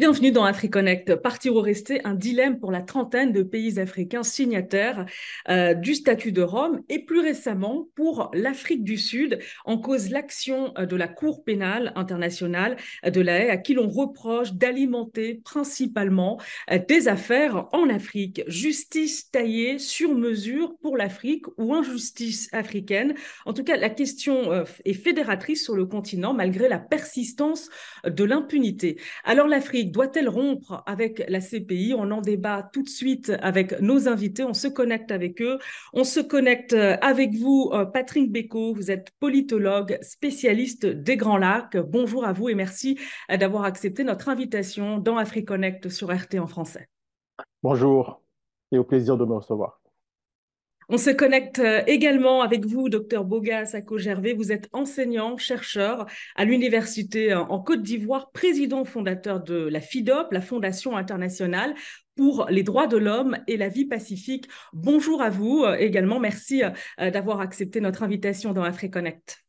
Bienvenue dans AfriConnect. Partir ou rester, un dilemme pour la trentaine de pays africains signataires euh, du statut de Rome et plus récemment pour l'Afrique du Sud en cause l'action euh, de la Cour pénale internationale de la Haye à qui l'on reproche d'alimenter principalement euh, des affaires en Afrique. Justice taillée sur mesure pour l'Afrique ou injustice africaine? En tout cas, la question est fédératrice sur le continent malgré la persistance de l'impunité. Alors l'Afrique doit-elle rompre avec la CPI On en débat tout de suite avec nos invités. On se connecte avec eux. On se connecte avec vous, euh, Patrick Beco. Vous êtes politologue, spécialiste des Grands Lacs. Bonjour à vous et merci euh, d'avoir accepté notre invitation dans AfriConnect sur RT en français. Bonjour et au plaisir de me recevoir. On se connecte euh, également avec vous, docteur Boga Sako-Gervais. Vous êtes enseignant, chercheur à l'université euh, en Côte d'Ivoire, président fondateur de la FIDOP, la Fondation internationale pour les droits de l'homme et la vie pacifique. Bonjour à vous euh, également. Merci d'avoir accepté notre invitation dans AfriConnect.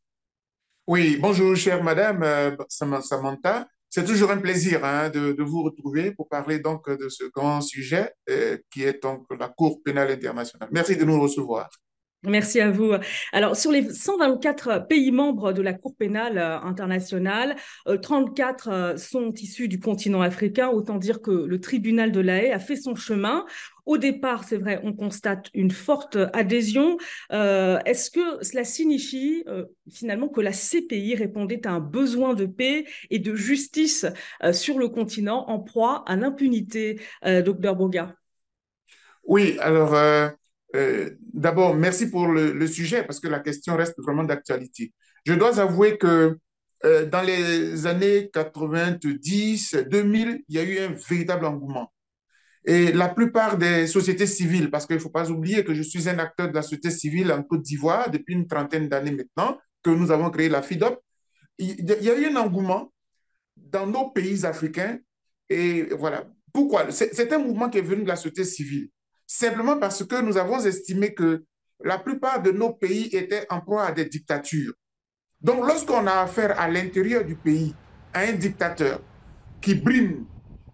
Oui, bonjour, chère madame Samantha. C'est toujours un plaisir hein, de, vous retrouver pour parler donc de ce grand sujet euh, qui est donc la Cour pénale internationale. Merci de nous recevoir. Merci à vous. Alors, sur les 124 pays membres de la Cour pénale euh, internationale, 34 euh, sont issus du continent africain. Autant dire que le tribunal de la Haye a fait son chemin. Au départ, c'est vrai, on constate une forte adhésion. Euh, est-ce que cela signifie euh, finalement que la CPI répondait à un besoin de paix et de justice euh, sur le continent en proie à l'impunité, docteur Boga? Oui, alors d'abord, merci pour le, sujet parce que la question reste vraiment d'actualité. Je dois avouer que dans les années 90, 2000, il y a eu un véritable engouement et la plupart des sociétés civiles, parce qu'il ne faut pas oublier que je suis un acteur de la société civile en Côte d'Ivoire depuis une trentaine d'années maintenant, que nous avons créé la FIDOP, il y a eu un engouement dans nos pays africains. Et voilà. Pourquoi? C'est un mouvement qui est venu de la société civile. Simplement parce que nous avons estimé que la plupart de nos pays étaient en proie à des dictatures. Donc, lorsqu'on a affaire à l'intérieur du pays à un dictateur qui brime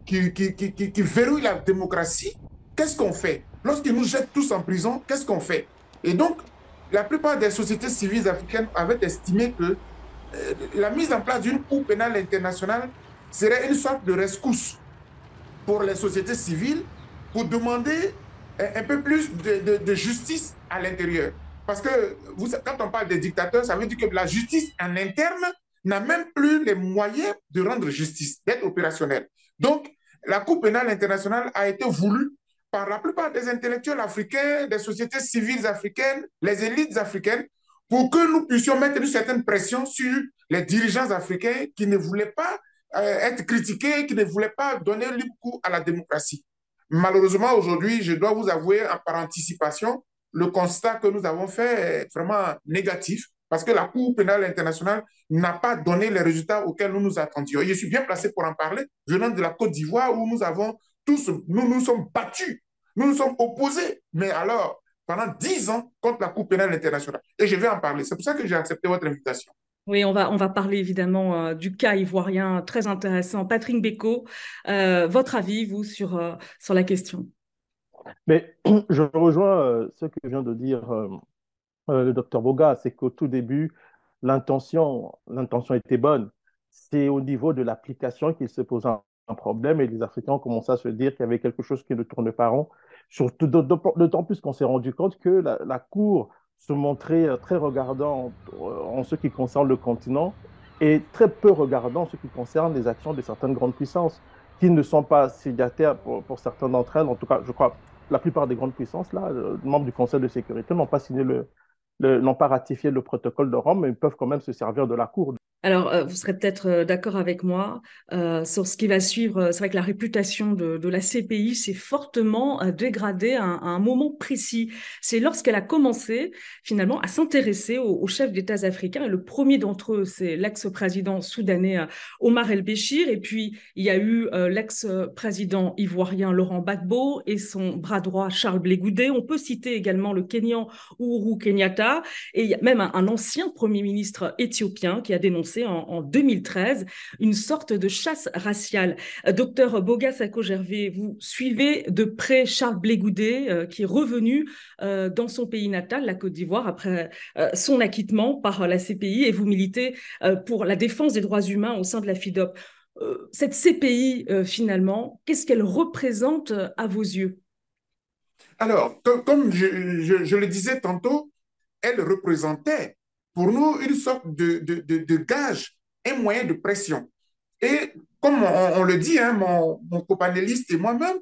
qui, qui, qui, verrouille la démocratie, qu'est-ce qu'on fait? Lorsqu'ils nous jettent tous en prison, qu'est-ce qu'on fait? Et donc, la plupart des sociétés civiles africaines avaient estimé que euh, la mise en place d'une Cour pénale internationale serait une sorte de rescousse pour les sociétés civiles pour demander un, peu plus de, justice à l'intérieur. Parce que vous, quand on parle des dictateurs, ça veut dire que la justice en interne n'a même plus les moyens de rendre justice, d'être opérationnelle. Donc, la Cour pénale internationale a été voulue par la plupart des intellectuels africains, des sociétés civiles africaines, les élites africaines, pour que nous puissions mettre une certaine pression sur les dirigeants africains qui ne voulaient pas euh, être critiqués, qui ne voulaient pas donner libre cours à la démocratie. Malheureusement, aujourd'hui, je dois vous avouer par anticipation, le constat que nous avons fait est vraiment négatif parce que la Cour pénale internationale n'a pas donné les résultats auxquels nous nous attendions. je suis bien placé pour en parler, venant de la Côte d'Ivoire où nous avons tous, nous nous sommes battus, nous nous sommes opposés, mais alors, pendant dix ans contre la Cour pénale internationale. Et je vais en parler. C'est pour ça que j'ai accepté votre invitation. Oui, on va, on va parler évidemment euh, du cas ivoirien très intéressant. Patrick Beko, euh, votre avis, vous, sur, euh, sur la question? Mais je rejoins ce que vient de dire le docteur Boga, c'est qu'au tout début, l'intention, était bonne. C'est au niveau de l'application qu'il se pose un, problème et les Africains ont commencé à se dire qu'il y avait quelque chose qui ne tourne pas rond. D'autant plus qu'on s'est rendu compte que la, Cour se montrait euh, très regardant euh, en ce qui concerne le continent et très peu regardant en ce qui concerne les actions de certaines grandes puissances qui ne sont pas signataires pour, pour certaines d'entre elles. En tout cas, je crois la plupart des grandes puissances, là, membres du Conseil de sécurité, n'ont pas signé le, n'ont pas ratifié le protocole de Rome, mais ils peuvent quand même se servir de la Cour. Alors, euh, vous serez peut-être euh, d'accord avec moi euh, sur ce qui va suivre. C'est vrai que la réputation de, la CPI s'est fortement dégradée à un, moment précis. C'est lorsqu'elle a commencé finalement à s'intéresser aux, chefs d'État africains. Et le premier d'entre eux, c'est l'ex-président soudanais Omar El-Béchir. Et puis, il y a eu l'ex-président ivoirien Laurent Gbagbo et son bras droit Charles Blé On peut citer également le Kenyan Uhuru Kenyatta et même un ancien premier ministre éthiopien qui a dénoncé en, 2013 une sorte de chasse raciale. Docteur Boga Sako-Gervais, vous suivez de près Charles Blégoudet, qui est revenu dans son pays natal, la Côte d'Ivoire, après son acquittement par la CPI, et vous militez pour la défense des droits humains au sein de la FIDOP. Cette CPI, finalement, qu'est-ce qu'elle représente à vos yeux? Alors, comme, je, le disais tantôt, elle représentait pour nous une sorte de, de, gage, un moyen de pression. Et comme on, le dit, hein, mon, mon copanéliste et moi-même,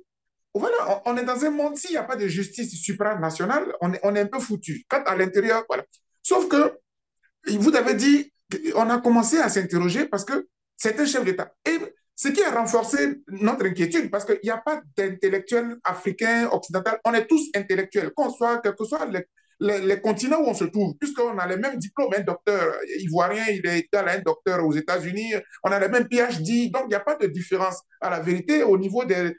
voilà, on, est dans un monde, s'il n'y a pas de justice supranationale, on est, on est un peu foutu. Quand à l'intérieur, voilà. Sauf que, vous avez dit, on a commencé à s'interroger parce que c'est un chef d'État. Et ce qui a renforcé notre inquiétude, parce qu'il n'y a pas d'intellectuels africains, occidentaux, on est tous intellectuels, qu'on soit, quel que soit les, continents où on se trouve, puisqu'on a les mêmes diplômes, un docteur ivoirien, il est un docteur aux États-Unis, on a les mêmes PhD, donc il n'y a pas de différence à la vérité au niveau des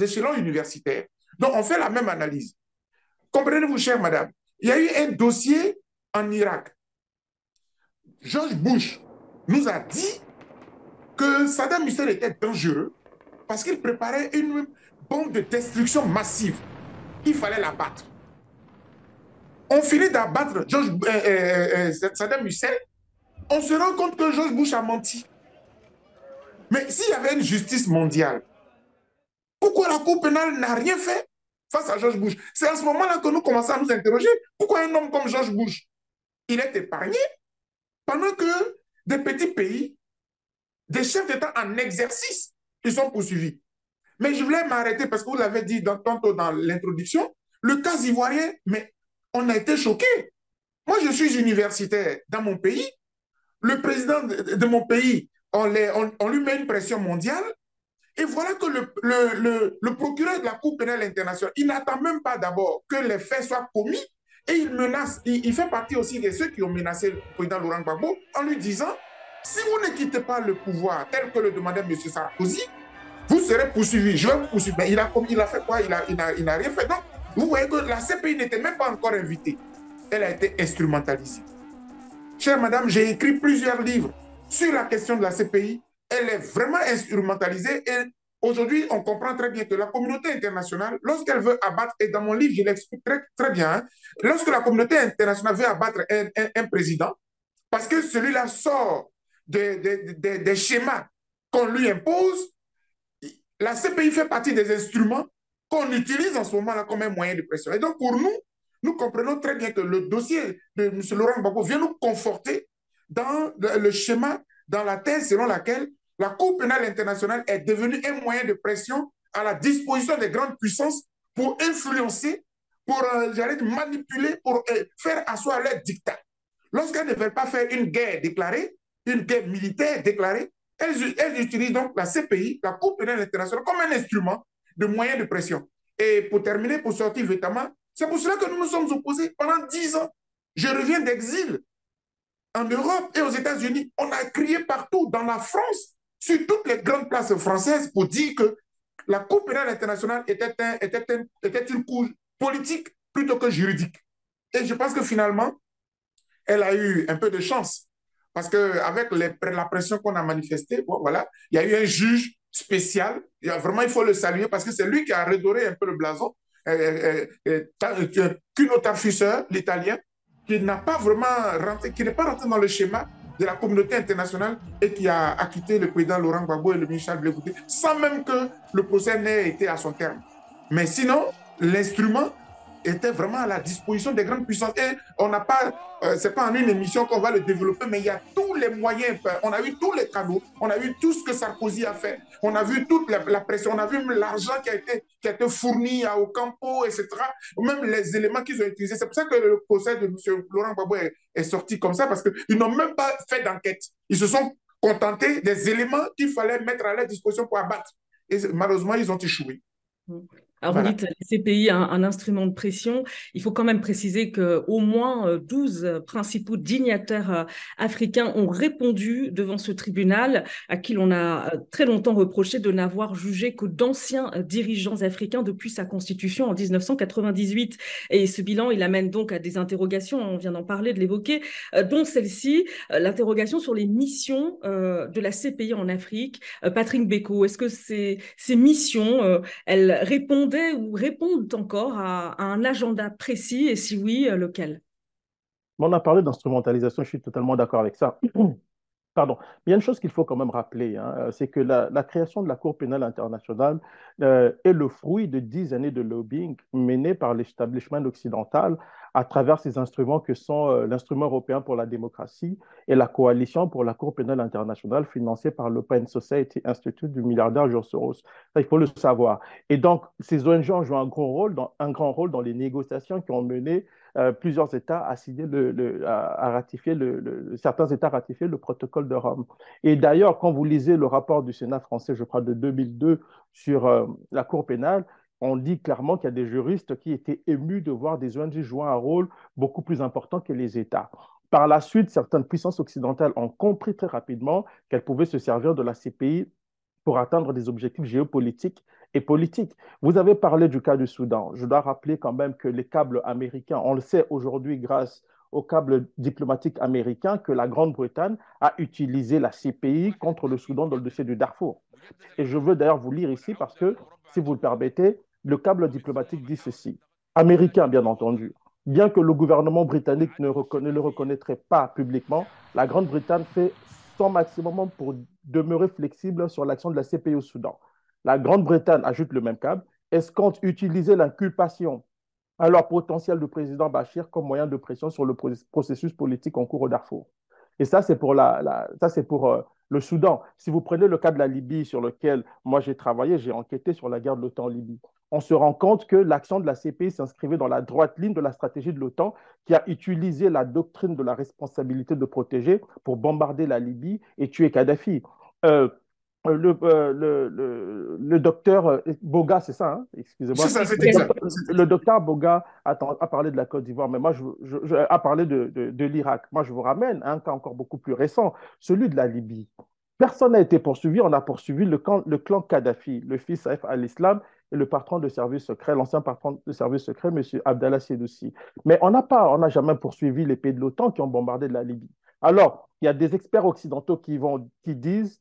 échelons universitaires. Donc on fait la même analyse. Comprenez-vous, chère madame, il y a eu un dossier en Irak. George Bush nous a dit que Saddam Hussein était dangereux parce qu'il préparait une bombe de destruction massive. Il fallait la battre. On finit d'abattre euh, euh, euh, Saddam Hussein. On se rend compte que George Bush a menti. Mais s'il y avait une justice mondiale, pourquoi la Cour pénale n'a rien fait face à George Bush? C'est à ce moment-là que nous commençons à nous interroger. Pourquoi un homme comme George Bush, il est épargné pendant que des petits pays des chefs d'État en exercice qui sont poursuivis? Mais je voulais m'arrêter parce que vous l'avez dit dans, tantôt dans l'introduction, le cas ivoirien, mais on a été choqués. Moi, je suis universitaire dans mon pays. Le président de, mon pays, on, lui met une pression mondiale. Et voilà que le, procureur de la Cour pénale internationale, il n'attend même pas d'abord que les faits soient commis et il menace, il, fait partie aussi de ceux qui ont menacé le président Laurent Gbagbo en lui disant si vous ne quittez pas le pouvoir tel que le demandait M. Sarkozy, vous serez poursuivi. Je vais vous poursuivre. Mais il a, fait quoi? Il n'a rien fait. Vous voyez que la CPI n'était même pas encore invitée. Elle a été instrumentalisée. Chère madame, j'ai écrit plusieurs livres sur la question de la CPI. Elle est vraiment instrumentalisée aujourd'hui, on comprend très bien que la communauté internationale, lorsqu'elle veut abattre, et dans mon livre, je l'explique très, bien, hein, lorsque la communauté internationale veut abattre un président, parce que celui-là sort des, schémas qu'on lui impose, la CPI fait partie des instruments qu'on utilise en ce moment-là comme un moyen de pression. Et donc, pour nous, nous comprenons très bien que le dossier de M. Laurent Gbagbo vient nous conforter dans le schéma, dans la thèse selon laquelle la Cour pénale internationale est devenue un moyen de pression à la disposition des grandes puissances pour influencer, pour euh, manipuler, pour euh, faire asseoir leur dictat. Lorsqu'elles ne veulent pas faire une guerre déclarée, une guerre militaire déclarée, elles, utilisent donc la CPI, la Cour pénale internationale, comme un instrument de moyen de pression. Et pour terminer, pour sortir vêtements, c'est pour cela que nous nous sommes opposés pendant dix ans. Je reviens d'exil en Europe et aux États-Unis. On a crié partout, dans la France, sur toutes les grandes places françaises, pour dire que la Cour pénale internationale était, était, était une cour politique plutôt que juridique. Et je pense que finalement, elle a eu un peu de chance parce qu'avec la pression qu'on a manifestée, voilà, il y a eu un juge spécial. Vraiment, il faut le saluer parce que c'est lui qui a redoré un peu le blason. Euh, Cuno l'italien, qui n'a pas vraiment rentré, qui n'est pas rentré dans le schéma de la communauté internationale et qui a acquitté le président Laurent Gbagbo et le ministre Charles sans même que le procès n'ait été à son terme. Mais sinon, l'instrument était vraiment à la disposition des grandes puissances. Et on n'a pas, euh, c'est pas en une émission qu'on va le développer, mais il y a tous les moyens. On a vu tous les cadeaux, on a vu tout ce que Sarkozy a fait, on a vu toute la, pression, on a vu l'argent qui a été fourni à Ocampo, etc. Même les éléments qu'ils ont utilisés. C'est pour ça que le procès de M. Laurent Gbagbo est, est, sorti comme ça, parce qu'ils n'ont même pas fait d'enquête. Ils se sont contentés des éléments qu'il fallait mettre à leur disposition pour abattre. Et malheureusement, ils ont échoué. Alors, vous dites les CPI, un, un, instrument de pression. Il faut quand même préciser qu'au moins 12 euh, principaux dignitaires euh, africains ont répondu devant ce tribunal, à qui l'on a euh, très longtemps reproché de n'avoir jugé que d'anciens dirigeants africains depuis sa constitution en 1998. Et ce bilan, il amène donc à des interrogations, on vient d'en parler, de l'évoquer, dont celle-ci, l'interrogation sur les missions de la CPI en Afrique. Patrick Beko, est-ce que ces, ces missions, elles répondent ou répondent encore à, un agenda précis et si oui, euh, lequel? On a parlé d'instrumentalisation, je suis totalement d'accord avec ça. Pardon. il y a une chose qu'il faut quand même rappeler, hein, euh, c'est que la, création de la Cour pénale internationale euh, est le fruit de dix années de lobbying mené par l'établissement occidental à travers ces instruments que sont l'instrument européen pour la démocratie et la coalition pour la Cour pénale internationale financée par l'Open Society Institute du milliardaire George Soros. Il faut le savoir. Et donc, ces ONG ont joué un grand rôle dans les négociations qui ont mené euh, plusieurs États à, signer le, à, ratifier le, certains États ratifier le protocole de Rome. Et d'ailleurs, quand vous lisez le rapport du Sénat français, je crois de 2002 sur euh, la Cour pénale, on dit clairement qu'il y a des juristes qui étaient émus de voir des ONG jouer un rôle beaucoup plus important que les États. Par la suite, certaines puissances occidentales ont compris très rapidement qu'elles pouvaient se servir de la CPI pour atteindre des objectifs géopolitiques et politiques. Vous avez parlé du cas du Soudan. Je dois rappeler quand même que les câbles américains, on le sait aujourd'hui grâce aux câbles diplomatiques américains, que la Grande-Bretagne a utilisé la CPI contre le Soudan dans le dossier du Darfour. Et je veux d'ailleurs vous lire ici parce que, si vous le permettez, le câble diplomatique dit ceci. Américain, bien entendu. Bien que le gouvernement britannique ne, le reconnaîtrait pas publiquement, la Grande-Bretagne fait son maximum pour demeurer flexible sur l'action de la CPI au Soudan. La Grande-Bretagne ajoute le même câble, escompte utiliser l'inculpation alors potentiel du président Bachir comme moyen de pression sur le processus politique en cours au Darfour. Et ça, c'est pour, la, ça, c'est pour euh, le Soudan. Si vous prenez le cas de la Libye, sur lequel moi j'ai travaillé, j'ai enquêté sur la guerre de l'OTAN en Libye, on se rend compte que l'action de la CPI s'inscrivait dans la droite ligne de la stratégie de l'OTAN qui a utilisé la doctrine de la responsabilité de protéger pour bombarder la Libye et tuer Kadhafi. Euh, le, euh, le, le, docteur euh, Boga, c'est ça, hein excusez-moi. Ça, exact. Le docteur Boga a, a, parlé de la Côte d'Ivoire, mais moi, je, je, a parlé de, de, de l'Irak. Moi, je vous ramène un cas encore beaucoup plus récent, celui de la Libye. Personne n'a été poursuivi, on a poursuivi le, clan, le clan Kadhafi, le fils Saif al-Islam et le patron de service secret, l'ancien patron de service secret, M. Abdallah Siedoussi. Mais on n'a pas, on n'a jamais poursuivi les pays de l'OTAN qui ont bombardé la Libye. Alors, il y a des experts occidentaux qui, vont, qui disent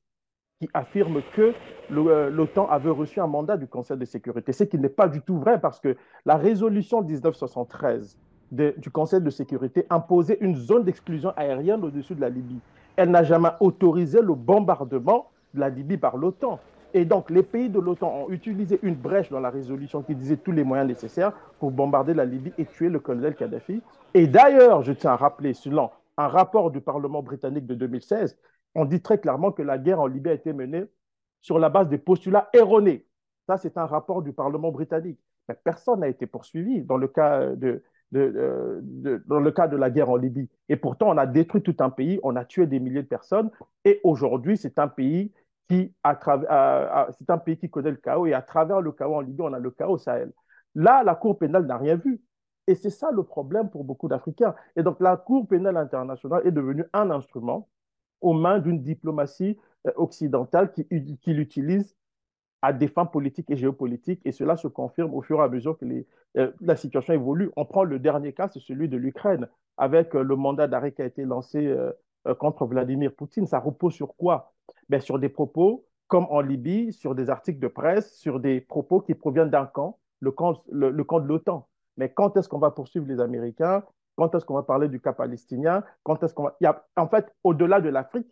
qui affirment que euh, l'OTAN avait reçu un mandat du Conseil de sécurité, ce qui n'est pas du tout vrai parce que la résolution 1973 du Conseil de sécurité imposait une zone d'exclusion aérienne au-dessus de la Libye. Elle n'a jamais autorisé le bombardement de la Libye par l'OTAN. Et donc, les pays de l'OTAN ont utilisé une brèche dans la résolution qui disait tous les moyens nécessaires pour bombarder la Libye et tuer le colonel Kadhafi. Et d'ailleurs, je tiens à rappeler, selon un rapport du Parlement britannique de 2016, on dit très clairement que la guerre en Libye a été menée sur la base des postulats erronés. Ça, c'est un rapport du Parlement britannique. Mais personne n'a été poursuivi dans le cas de, de la guerre en Libye. Et pourtant, on a détruit tout un pays, on a tué des milliers de personnes. Et aujourd'hui, c'est un pays qui, c'est un pays qui connaît le chaos. Et à travers le chaos en Libye, on a le chaos au Sahel. Là, la Cour pénale n'a rien vu. Et c'est ça le problème pour beaucoup d'Africains. Et donc, la Cour pénale internationale est devenue un instrument aux mains d'une diplomatie euh, occidentale qui, qui l'utilise à des fins politiques et géopolitiques. Et cela se confirme au fur et à mesure que les, euh, la situation évolue. On prend le dernier cas, c'est celui de l'Ukraine, avec euh, le mandat d'arrêt qui a été lancé contre Vladimir Poutine. Ça repose sur quoi? Ben, Sur des propos, comme en Libye, sur des articles de presse, sur des propos qui proviennent d'un camp, le camp, le camp de l'OTAN. Mais quand est-ce qu'on va poursuivre les Américains? Quand est-ce qu'on va parler du cas palestinien? Quand est-ce qu'on va... Il y a, en fait, au-delà de l'Afrique,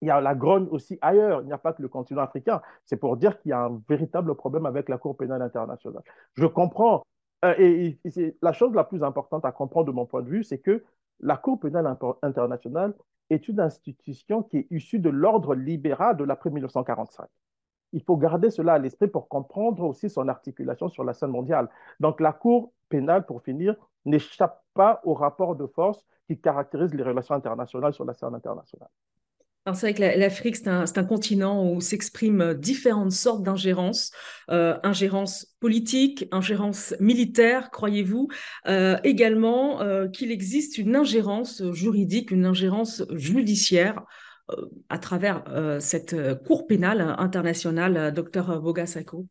il y a la grogne aussi ailleurs. Il n'y a pas que le continent africain. C'est pour dire qu'il y a un véritable problème avec la Cour pénale internationale. Je comprends. Euh, et, la chose la plus importante à comprendre de mon point de vue, c'est que la Cour pénale internationale est une institution qui est issue de l'ordre libéral de l'après 1945. Il faut garder cela à l'esprit pour comprendre aussi son articulation sur la scène mondiale. Donc la Cour pénale, pour finir, n'échappe pas au rapport de force qui caractérise les relations internationales sur la scène internationale. c'est vrai que l'Afrique, c'est un, continent où s'expriment différentes sortes d'ingérences, euh, ingérence politique, ingérence militaire, croyez-vous, euh, également euh, qu'il existe une ingérence juridique, une ingérence judiciaire à travers cette Cour pénale internationale, docteur Bogasako.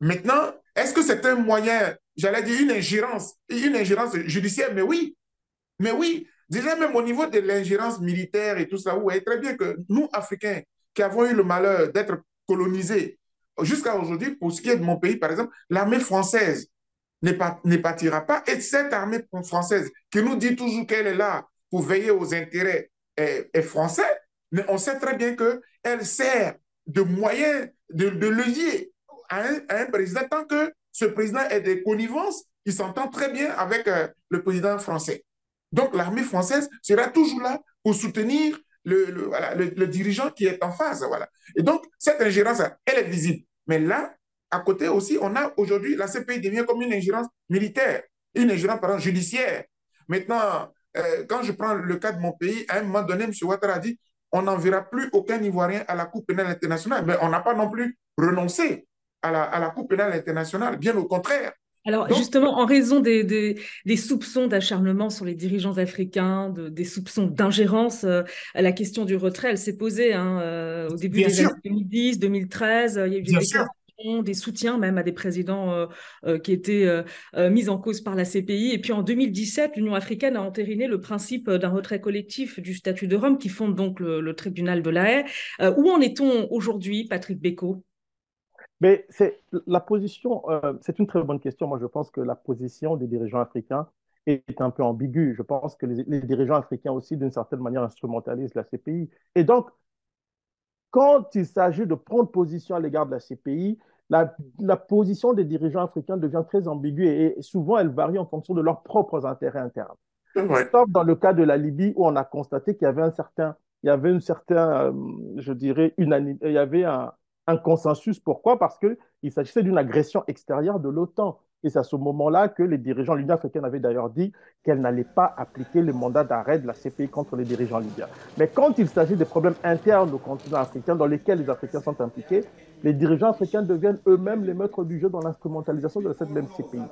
Maintenant, est-ce que c'est un moyen, j'allais dire une ingérence, une ingérence judiciaire, mais oui, mais oui, Déjà, même au niveau de l'ingérence militaire et tout ça, vous voyez très bien que nous, Africains, qui avons eu le malheur d'être colonisés, jusqu'à aujourd'hui, pour ce qui est de mon pays, par exemple, l'armée française ne partira pas. Et cette armée française, qui nous dit toujours qu'elle est là pour veiller aux intérêts est, eh, eh, français, mais on sait très bien qu'elle sert de moyen, de, de levier à un, président, tant que ce président est des connivences, il s'entend très bien avec euh, le président français. Donc, l'armée française sera toujours là pour soutenir le, dirigeant qui est en. Voilà. Et donc, cette ingérence, elle est visible. Mais là, à côté aussi, on a aujourd'hui, la CPI devient comme une ingérence militaire, une ingérence, judiciaire. Maintenant, euh, quand je prends le cas de mon pays, à un moment donné, M. Ouattara a dit on n'enverra plus aucun Ivoirien à la Cour pénale internationale. Mais on n'a pas non plus renoncé à la, à la Cour pénale internationale, bien au contraire. Alors justement, en raison des, des, soupçons d'acharnement sur les dirigeants africains, des soupçons d'ingérence, euh, la question du retrait, elle s'est posée hein, euh, au début des années 2010, 2013. il y a eu des déclarations, des soutiens même à des présidents euh, qui étaient mis en cause par la CPI. Et puis en 2017, l'Union africaine a entériné le principe d'un retrait collectif du statut de Rome qui fonde donc le, le tribunal de la Haye. où en est-on aujourd'hui, Patrick Beco mais c'est la position, euh, c'est une très bonne question. Moi, je pense que la position des dirigeants africains est un peu ambiguë. Je pense que les, dirigeants africains aussi, d'une certaine manière, instrumentalisent la CPI. Et donc, quand il s'agit de prendre position à l'égard de la CPI, la, position des dirigeants africains devient très ambiguë et, souvent elle varie en fonction de leurs propres intérêts internes. Sauf dans le cas de la Libye où on a constaté qu'il y avait un certain, il y avait une certaine, euh, je dirais, unanimité, il y avait un, un consensus. Pourquoi? Parce qu'il s'agissait d'une agression extérieure de l'OTAN. Et c'est à ce moment-là que les dirigeants, l'Union africaine avait d'ailleurs dit qu'elle n'allait pas appliquer le mandat d'arrêt de la CPI contre les dirigeants libyens. Mais quand il s'agit des problèmes internes au continent africain dans lesquels les Africains sont impliqués, les dirigeants africains deviennent eux-mêmes les maîtres du jeu dans l'instrumentalisation de cette même CPI.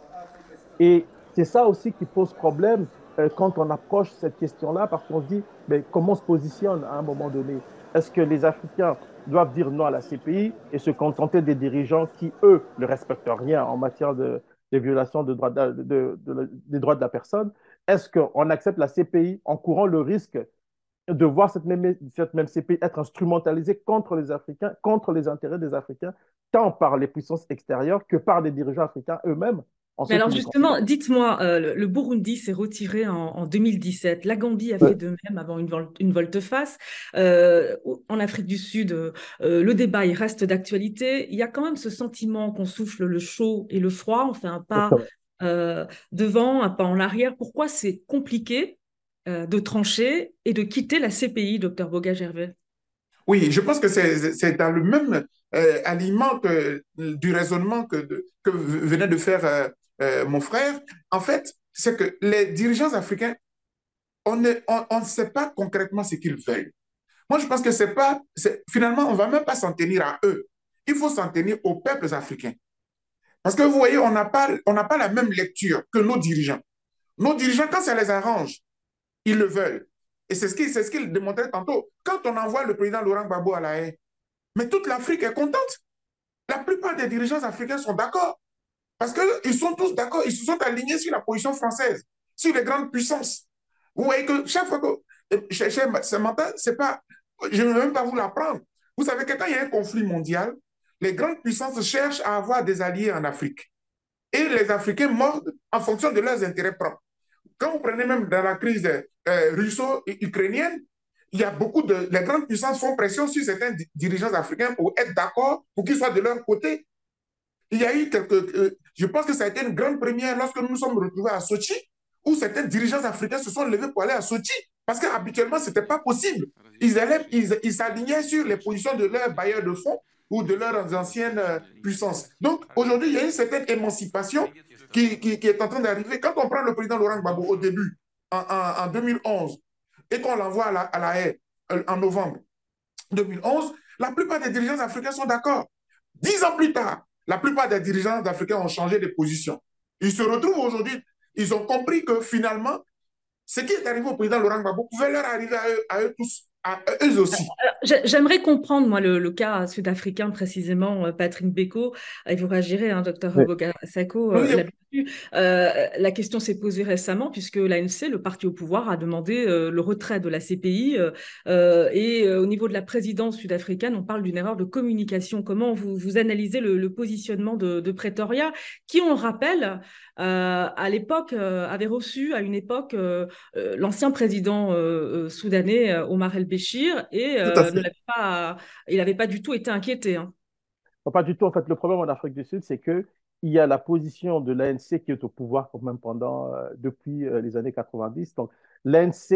Et c'est ça aussi qui pose problème euh, quand on approche cette question-là, parce qu'on se dit, mais comment on se positionne à un moment donné? Est-ce que les Africains doivent dire non à la CPI et se contenter des dirigeants qui, eux, ne respectent rien en matière de, violation des droits de la personne? Est-ce qu'on accepte la CPI en courant le risque de voir cette même, cette même CPI être instrumentalisée contre les Africains, contre les intérêts des Africains, tant par les puissances extérieures que par les dirigeants africains eux-mêmes? Alors justement, dites-moi, euh, le Burundi s'est retiré en, 2017. La Gambie a fait de même avant une, une volte-face. Euh, en Afrique du Sud, euh, le débat il reste d'actualité. Il y a quand même ce sentiment qu'on souffle le chaud et le froid. On fait un pas devant, un pas en arrière. Pourquoi c'est compliqué de trancher et de quitter la CPI, docteur Boga-Gervais Oui, je pense que c'est dans le même aliment que, du raisonnement que, que venait de faire euh, mon frère, en fait, c'est que les dirigeants africains, on ne on, sait pas concrètement ce qu'ils veulent. Moi, je pense que c'est pas, finalement, on ne va même pas s'en tenir à eux. Il faut s'en tenir aux peuples africains. Parce que vous voyez, on n'a pas, pas la même lecture que nos dirigeants. Nos dirigeants, quand ça les arrange, ils le veulent. Et c'est ce qu'ils ce qu'il démontraient tantôt. Quand on envoie le président Laurent Gbagbo à la haie, mais toute l'Afrique est contente. La plupart des dirigeants africains sont d'accord. Parce qu'ils sont tous d'accord, ils se sont alignés sur la position française, sur les grandes puissances. Vous voyez que chaque fois que. Samantha, c'est pas. Je ne vais même pas vous l'apprendre. Vous savez que quand il y a un conflit mondial, les grandes puissances cherchent à avoir des alliés en Afrique. Et les Africains mordent en fonction de leurs intérêts propres. Quand vous prenez même dans la crise euh, russo-ukrainienne, il y a beaucoup de. Les grandes puissances font pression sur certains dirigeants africains pour être d'accord, pour qu'ils soient de leur côté il y a eu quelques. Euh, je pense que ça a été une grande première lorsque nous nous sommes retrouvés à Sochi, où certains dirigeants africains se sont levés pour aller à Sochi, parce qu'habituellement, ce n'était pas possible. Ils ils s'alignaient sur les positions de leurs bailleurs de fonds ou de leurs anciennes euh, puissances. Donc, aujourd'hui, il y a une certaine émancipation qui, qui, est en train d'arriver. Quand on prend le président Laurent Gbagbo au début, en, en, 2011, et qu'on l'envoie à la, à la haie, en novembre 2011, la plupart des dirigeants africains sont d'accord. Dix ans plus tard, la plupart des dirigeants africains ont changé de position. Ils se retrouvent aujourd'hui, ils ont compris que finalement, ce qui est arrivé au président Laurent Gbagbo pouvait leur arriver à eux tous eux aussi. J'aimerais comprendre, moi, le, cas sud-africain précisément, euh, Patrick Beko, et vous réagirez, hein, docteur oui. Sako, euh, euh, la question s'est posée récemment puisque l'ANC, le parti au pouvoir, a demandé le retrait de la CPI. et au niveau de la présidence sud-africaine, on parle d'une erreur de communication. Comment vous, vous analysez le, positionnement de, de, Pretoria, qui, on rappelle, à l'époque, avait reçu à une époque l'ancien président soudanais, Omar El Béchir et euh, pas, il n'avait pas du tout été inquiété. Hein. pas du tout. En fait, le problème en Afrique du Sud, c'est que il y a la position de l'ANC qui est au pouvoir quand même pendant, euh, depuis euh, les années 90. Donc, l'ANC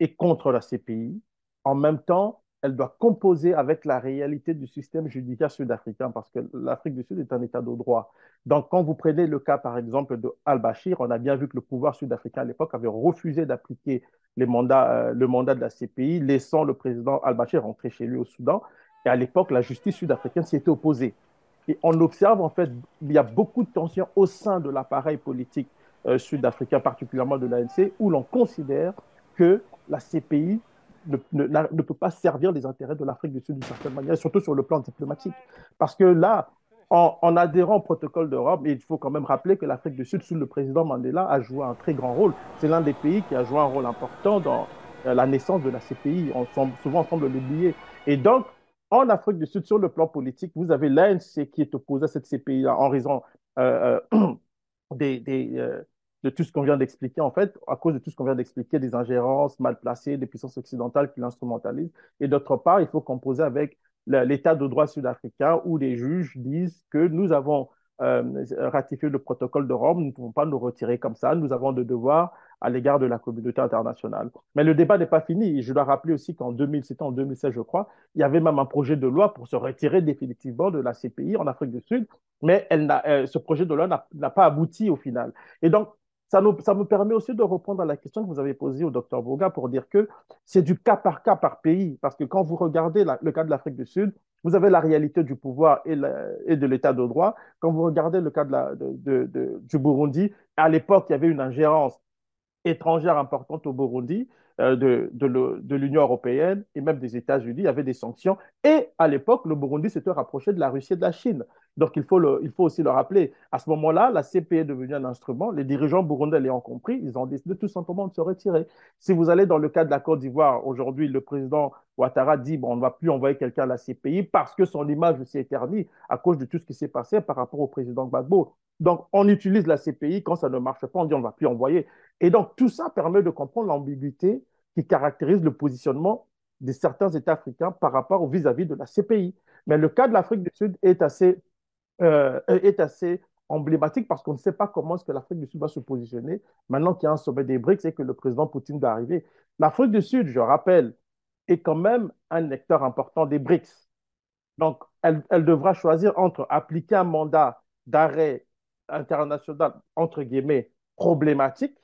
est contre la CPI. En même temps, elle doit composer avec la réalité du système judiciaire sud-africain parce que l'Afrique du Sud est un État de droit. Donc, quand vous prenez le cas, par exemple, de al-Bashir, on a bien vu que le pouvoir sud-africain à l'époque avait refusé d'appliquer euh, le mandat de la CPI, laissant le président al-Bashir rentrer chez lui au Soudan. Et à l'époque, la justice sud-africaine s'y était opposée. Et on observe, en fait, il y a beaucoup de tensions au sein de l'appareil politique euh, sud-africain, particulièrement de l'ANC, où l'on considère que la CPI ne, peut pas servir les intérêts de l'Afrique du Sud d'une certaine manière, surtout sur le plan diplomatique. Parce que là, en, adhérant au protocole de Rome, il faut quand même rappeler que l'Afrique du Sud, sous le président Mandela, a joué un très grand rôle. C'est l'un des pays qui a joué un rôle important dans euh, la naissance de la CPI. On semble, souvent, on semble l'oublier. Et donc, en Afrique du Sud, sur le plan politique, vous avez l'ANC qui est opposé à cette CPI-là en raison euh, euh euh, de tout ce qu'on vient d'expliquer, en fait, à cause de tout ce qu'on vient d'expliquer, des ingérences mal placées, des puissances occidentales qui l'instrumentalisent. Et d'autre part, il faut composer avec l'état de droit sud-africain où les juges disent que nous avons ratifié le protocole de Rome, nous ne pouvons pas nous retirer comme ça, nous avons des devoirs à l'égard de la communauté internationale. Mais le débat n'est pas fini. Je dois rappeler aussi qu'en 2000, c'était en 2016, je crois, il y avait même un projet de loi pour se retirer définitivement de la CPI en Afrique du Sud, mais euh, ce projet de loi n'a pas abouti au final. Et donc, ça, nous, ça me permet aussi de répondre à la question que vous avez posée au docteur Boga pour dire que c'est du cas par cas par pays. Parce que quand vous regardez le cas de l'Afrique du Sud, vous avez la réalité du pouvoir et, de l'état de droit. Quand vous regardez le cas de, du Burundi, à l'époque, il y avait une ingérence étrangère importante au Burundi. Euh, de, de l'Union européenne et même des États-Unis. Il y avait des sanctions. Et à l'époque, le Burundi s'était rapproché de la Russie et de la Chine. Donc, il faut, le, il faut aussi le rappeler. À ce moment-là, la CPE est devenue un instrument. Les dirigeants burundais l'ayant compris, ils ont décidé tout simplement de se retirer. Si vous allez dans le cas de la Côte d'Ivoire, aujourd'hui, le président Ouattara dit bon, on ne va plus envoyer quelqu'un à la CPI parce que son image s'est éternie à cause de tout ce qui s'est passé par rapport au président Gbagbo. Donc, on utilise la CPI. Quand ça ne marche pas, on dit on ne va plus envoyer. Et donc, tout ça permet de comprendre l'ambiguïté qui caractérise le positionnement de certains États africains par rapport vis-à-vis de la CPI. Mais le cas de l'Afrique du Sud est assez, euh, est assez emblématique parce qu'on ne sait pas comment est-ce que l'Afrique du Sud va se positionner maintenant qu'il y a un sommet des BRICS et que le président Poutine va arriver. L'Afrique du Sud, je rappelle, est quand même un lecteur important des BRICS. Donc, elle, elle devra choisir entre appliquer un mandat d'arrêt international, entre guillemets, problématique,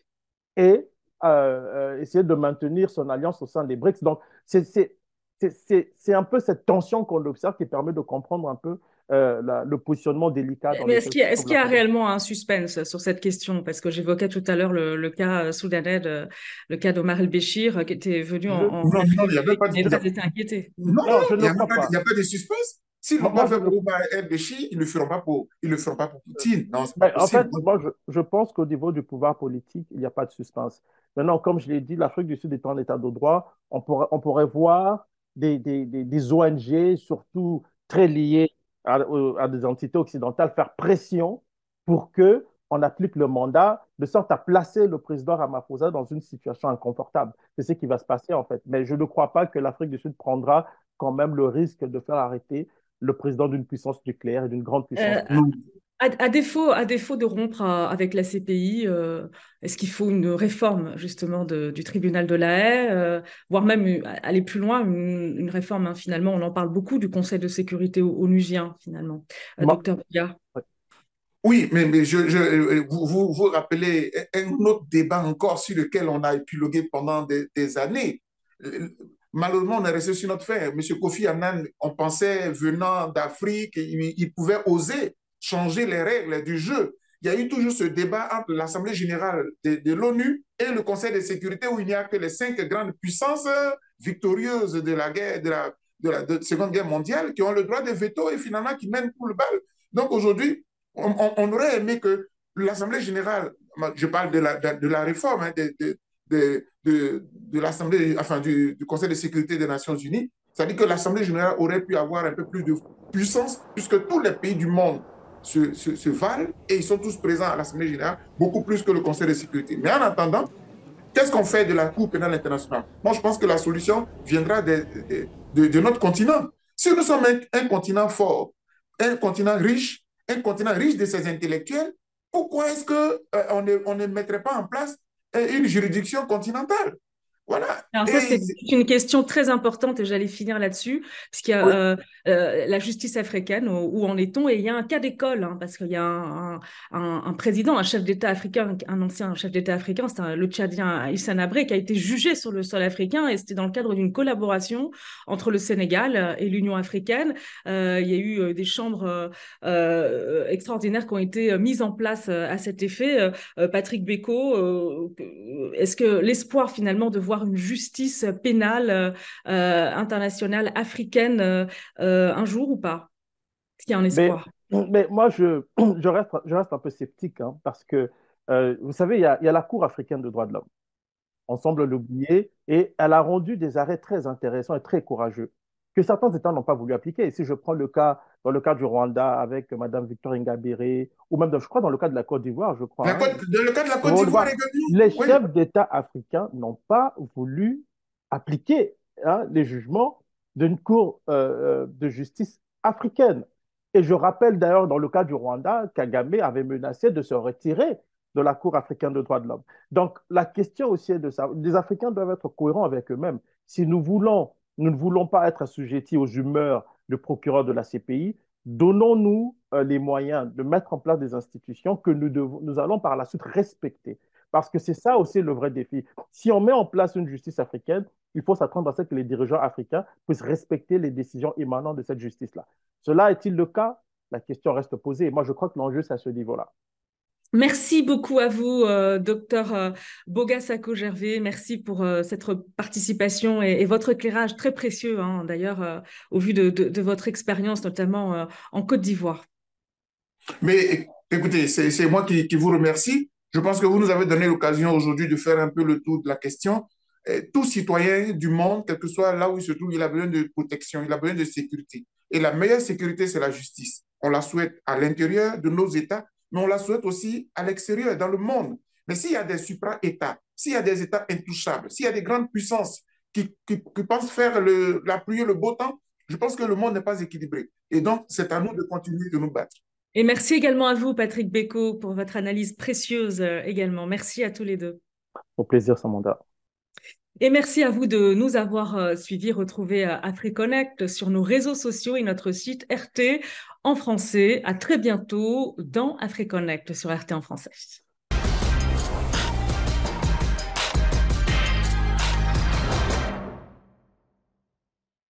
et euh, essayer de maintenir son alliance au sein des BRICS. Donc, c'est un peu cette tension qu'on observe qui permet de comprendre un peu euh, le positionnement délicat. Mais est-ce qu'il y, y, a réellement un suspense sur cette question? Parce que j'évoquais tout à l'heure le, le, cas soudanais, de, le cas d'Omar El-Béchir qui était venu en. Non, non, il n'y avait pas de. était inquiété. Non, il n'y a, a, pas de suspense. S'ils ne l'ont pas fait pour Omar El-Béchir, ils ne le feront pas pour, ils le feront pas pour Poutine. Non, en fait, moi, je, je pense qu'au niveau du pouvoir politique, il n'y a pas de suspense. Maintenant, comme je l'ai dit, l'Afrique du Sud est en état de droit. On pourrait, on pourrait voir des, des, des, ONG, surtout très liées à, à, des entités occidentales, faire pression pour que on applique le mandat de sorte à placer le président Ramaphosa dans une situation inconfortable. C'est ce qui va se passer en fait. Mais je ne crois pas que l'Afrique du Sud prendra quand même le risque de faire arrêter le président d'une puissance nucléaire et d'une grande puissance. Euh, à, défaut, à défaut de rompre avec la CPI, euh, est-ce qu'il faut une réforme justement du tribunal de la haie, euh, voire même aller plus loin, une, réforme hein, finalement, on en parle beaucoup du Conseil de sécurité onusien finalement. Euh, docteur Bia. Oui, mais, je, vous, vous, vous rappelez un autre débat encore sur lequel on a épilogué pendant des, des années. malheureusement, on est resté sur notre fin. M. Kofi Annan, on pensait, venant d'Afrique, il, pouvait oser changer les règles du jeu. Il y a eu toujours ce débat entre l'Assemblée générale de, l'ONU et le Conseil de sécurité où il n'y a que les cinq grandes puissances victorieuses de la guerre, de la, de la Seconde Guerre mondiale qui ont le droit de veto et finalement qui mènent pour le bal. Donc aujourd'hui, on, aurait aimé que l'Assemblée générale, je parle de la, de, la réforme hein, de, de, de, l'Assemblée, enfin du, Conseil de sécurité des Nations Unies, c'est-à-dire que l'Assemblée générale aurait pu avoir un peu plus de puissance puisque tous les pays du monde se, valent et ils sont tous présents à l'Assemblée générale, beaucoup plus que le Conseil de sécurité. Mais en attendant, qu'est-ce qu'on fait de la Cour pénale internationale? Moi, je pense que la solution viendra de, de, notre continent. Si nous sommes un, continent fort, un continent riche, un continent riche de ses intellectuels, pourquoi est-ce qu'on euh, ne, on ne mettrait pas en place une juridiction continentale? Voilà. Alors ça, c'est une question très importante et j'allais finir là-dessus, parce qu'il y a euh, euh, la justice africaine, où, en est-on? Et il y a un cas d'école, hein, parce qu'il y a un, un, président, un chef d'État africain, un ancien chef d'État africain, c'est le Tchadien Issa Abré, qui a été jugé sur le sol africain, et c'était dans le cadre d'une collaboration entre le Sénégal et l'Union africaine. Euh, il y a eu des chambres extraordinaires qui ont été mises en place à cet effet. Patrick Beko, est-ce que l'espoir finalement de voir une justice pénale euh, euh, internationale africaine euh, un jour ou pas? Est-ce qu'il y a un espoir. mais, moi, je, je, reste, je reste un peu sceptique hein, parce que, vous savez, il y, a, il y, a, la Cour africaine de droits de l'homme. On semble l'oublier et elle a rendu des arrêts très intéressants et très courageux que certains États n'ont pas voulu appliquer. Et si je prends le cas, dans le cas du Rwanda avec Mme Victor Ingabire, ou même, je crois, dans le cas de la Côte d'Ivoire, je crois. Hein. dans le cas de la Côte d'Ivoire Les chefs d'État africains n'ont pas voulu appliquer hein, les jugements d'une cour euh, euh, de justice africaine. Et je rappelle d'ailleurs, dans le cas du Rwanda, Kagame avait menacé de se retirer de la Cour africaine de droits de l'homme. Donc, la question aussi est de ça. Les Africains doivent être cohérents avec eux-mêmes. Si nous voulons nous ne voulons pas être assujettis aux humeurs du procureur de la CPI. Donnons-nous euh, les moyens de mettre en place des institutions que nous, allons par la suite respecter. Parce que c'est ça aussi le vrai défi. Si on met en place une justice africaine, il faut s'attendre à ce que les dirigeants africains puissent respecter les décisions émanant de cette justice-là. Cela est-il le cas? La question reste posée. Et moi, je crois que l'enjeu, c'est à ce niveau-là. Merci beaucoup à vous, euh, docteur euh, Bogasako Gervais. Merci pour euh, cette participation et, votre éclairage très précieux, hein, d'ailleurs, au vu de, votre expérience, notamment en Côte d'Ivoire. Mais écoutez, c'est moi qui, vous remercie. Je pense que vous nous avez donné l'occasion aujourd'hui de faire un peu le tour de la question. tout citoyen du monde, quel que soit là où il se trouve, il a besoin de protection, il a besoin de sécurité. Et la meilleure sécurité, c'est la justice. On la souhaite à l'intérieur de nos États mais on la souhaite aussi à l'extérieur, dans le monde. Mais s'il y a des supra-États, s'il y a des États intouchables, s'il y a des grandes puissances qui, qui, pensent faire le, la pluie et le beau temps, je pense que le monde n'est pas équilibré. Et donc, c'est à nous de continuer de nous battre. Et merci également à vous, Patrick Beko, pour votre analyse précieuse euh, également. Merci à tous les deux. Au plaisir, Samanda. Et merci à vous de nous avoir euh, suivis. Retrouvez euh, AfriConnect sur nos réseaux sociaux et notre site RT en français. À très bientôt dans AfriConnect sur RT en français.